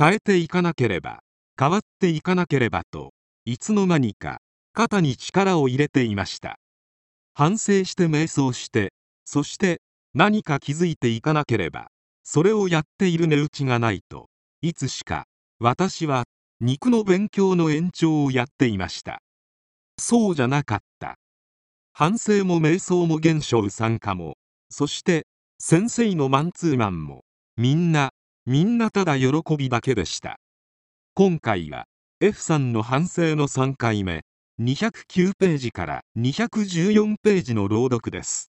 変えていかなければ変わっていかなければといつの間にか肩に力を入れていました。反省して瞑想してそして何か気づいていかなければそれをやっている値打ちがないといつしか私は肉の勉強の延長をやっていました。そうじゃなかった。反省も瞑想も現象参加もそして先生のマンツーマンもみんなみんなただ喜びだけでした今回は F さんの反省の3回目209ページから214ページの朗読です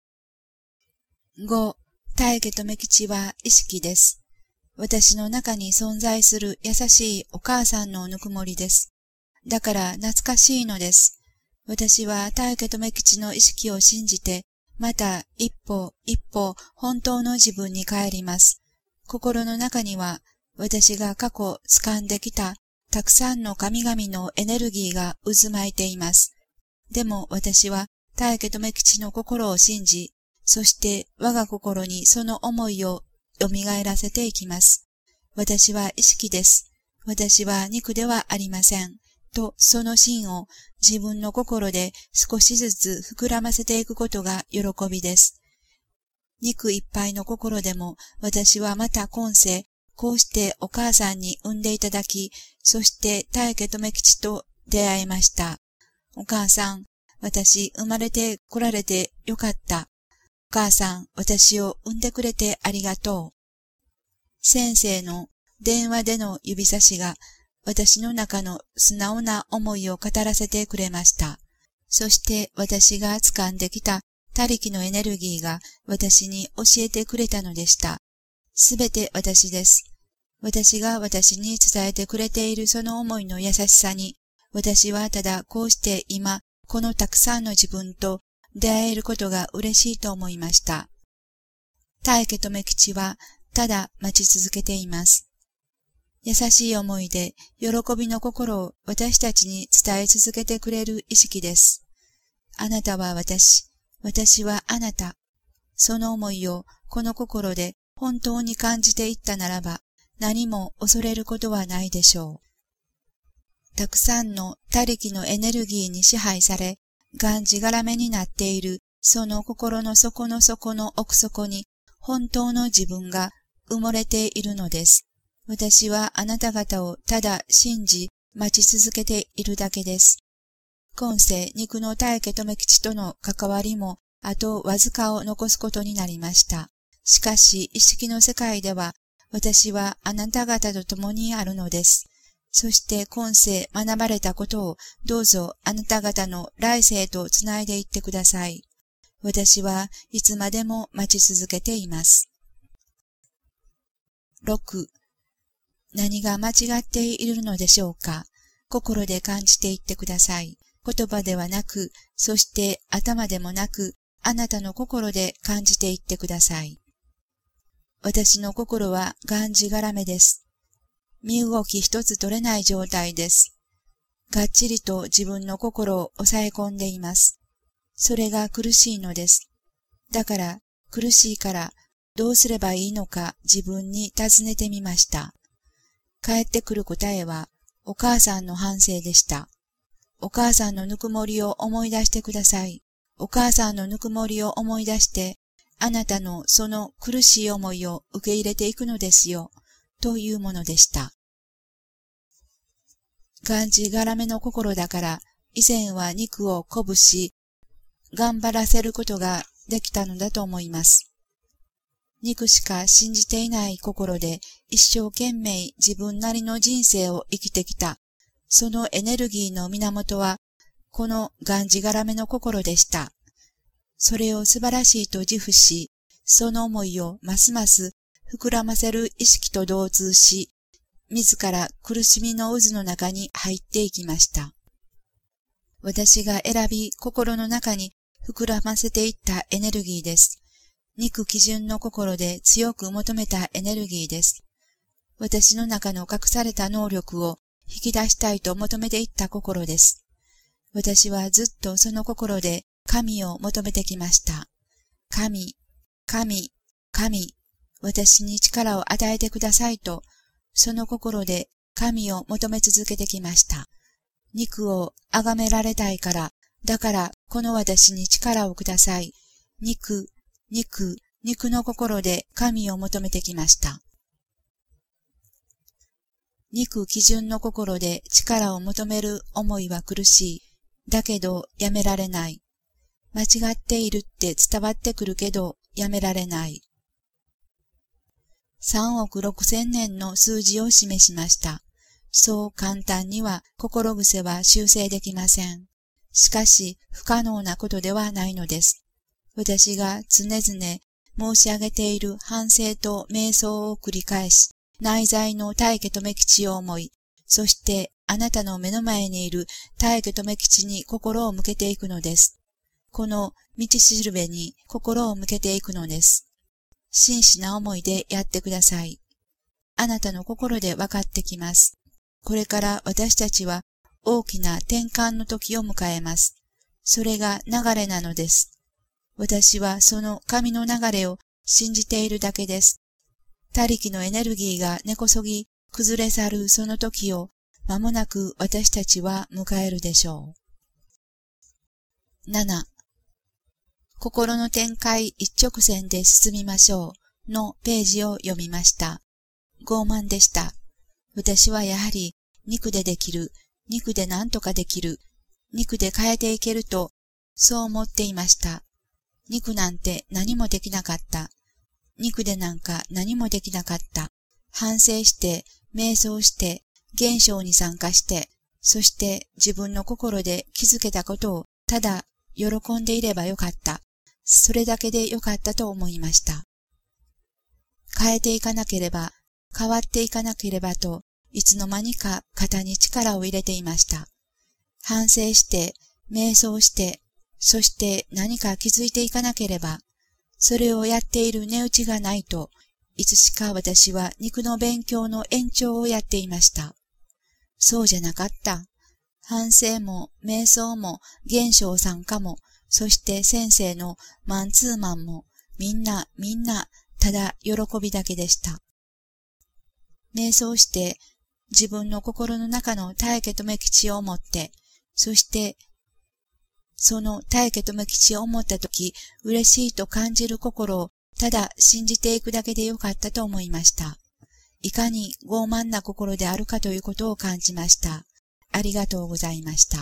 5大家留吉は意識です。私の中に存在する優しいお母さんのぬくもりです。だから懐かしいのです。私は大家留吉の意識を信じて、また一歩一歩本当の自分に帰ります。心の中には私が過去掴んできたたくさんの神々のエネルギーが渦巻いています。でも私は大家留吉の心を信じ、そして我が心にその思いを蘇らせていきます。私は意識です。私は肉ではありません。と、その芯を自分の心で少しずつ膨らませていくことが喜びです。肉いっぱいの心でも私はまた今世、こうしてお母さんに産んでいただき、そして大家留吉と出会いました。お母さん、私生まれて来られてよかった。お母さん、私を産んでくれてありがとう。先生の電話での指差しが私の中の素直な思いを語らせてくれました。そして私が掴んできた他力のエネルギーが私に教えてくれたのでした。すべて私です。私が私に伝えてくれているその思いの優しさに、私はただこうして今、このたくさんの自分と出会えることが嬉しいと思いました。大家留吉はただ待ち続けています。優しい思いで喜びの心を私たちに伝え続けてくれる意識です。あなたは私、私はあなた。その思いをこの心で本当に感じていったならば何も恐れることはないでしょう。たくさんの他力のエネルギーに支配され、がんじがらめになっているその心の底の底の奥底に本当の自分が埋もれているのです。私はあなた方をただ信じ待ち続けているだけです。今世肉の大家留吉との関わりもあとわずかを残すことになりました。しかし意識の世界では私はあなた方と共にあるのです。そして今世学ばれたことをどうぞあなた方の来世とつないでいってください。私はいつまでも待ち続けています。6. 何が間違っているのでしょうか？心で感じていってください。言葉ではなく、そして頭でもなく、あなたの心で感じていってください。私の心はがんじがらめです。身動き一つ取れない状態です。がっちりと自分の心を抑え込んでいます。それが苦しいのです。だから、苦しいからどうすればいいのか自分に尋ねてみました。帰ってくる答えは、お母さんの反省でした。お母さんのぬくもりを思い出してください。お母さんのぬくもりを思い出して、あなたのその苦しい思いを受け入れていくのですよ。というものでした。がんじがらめの心だから、以前は肉を鼓舞し、頑張らせることができたのだと思います。肉しか信じていない心で一生懸命自分なりの人生を生きてきた。そのエネルギーの源は、このがんじがらめの心でした。それを素晴らしいと自負し、その思いをますます膨らませる意識と同通し、自ら苦しみの渦の中に入っていきました。私が選び心の中に膨らませていったエネルギーです。肉基準の心で強く求めたエネルギーです。私の中の隠された能力を引き出したいと求めていった心です。私はずっとその心で神を求めてきました。神、神、神、私に力を与えてくださいと、その心で神を求め続けてきました。肉を崇められたいから、だからこの私に力をください。肉、肉、肉の心で神を求めてきました。肉基準の心で力を求める思いは苦しい。だけどやめられない。間違っているって伝わってくるけどやめられない。3億6千年の数字を示しました。そう簡単には心癖は修正できません。しかし不可能なことではないのです。私が常々申し上げている反省と瞑想を繰り返し、内在の大家留吉を思い、そしてあなたの目の前にいる大家留吉に心を向けていくのです。この道しるべに心を向けていくのです。真摯な思いでやってください。あなたの心で分かってきます。これから私たちは大きな転換の時を迎えます。それが流れなのです。私はその神の流れを信じているだけです。他力のエネルギーが根こそぎ崩れ去るその時を間もなく私たちは迎えるでしょう。7. 心の展開一直線で進みましょうのページを読みました。傲慢でした。私はやはり肉でできる、肉で何とかできる、肉で変えていけると、そう思っていました。肉なんて何もできなかった。肉でなんか何もできなかった。反省して、瞑想して、現象に参加して、そして自分の心で気づけたことをただ喜んでいればよかった。それだけでよかったと思いました。変えていかなければ、変わっていかなければと、いつの間にか肩に力を入れていました。反省して、瞑想して、そして何か気づいていかなければ、それをやっている値打ちがないと、いつしか私は肉の勉強の延長をやっていました。そうじゃなかった。反省も瞑想も現象参加もそして先生のマンツーマンもみんなみんなただ喜びだけでした。瞑想して自分の心の中の大家とめ吉を思って、そしてその大家と無吉を思ったとき、嬉しいと感じる心をただ信じていくだけでよかったと思いました。いかに傲慢な心であるかということを感じました。ありがとうございました。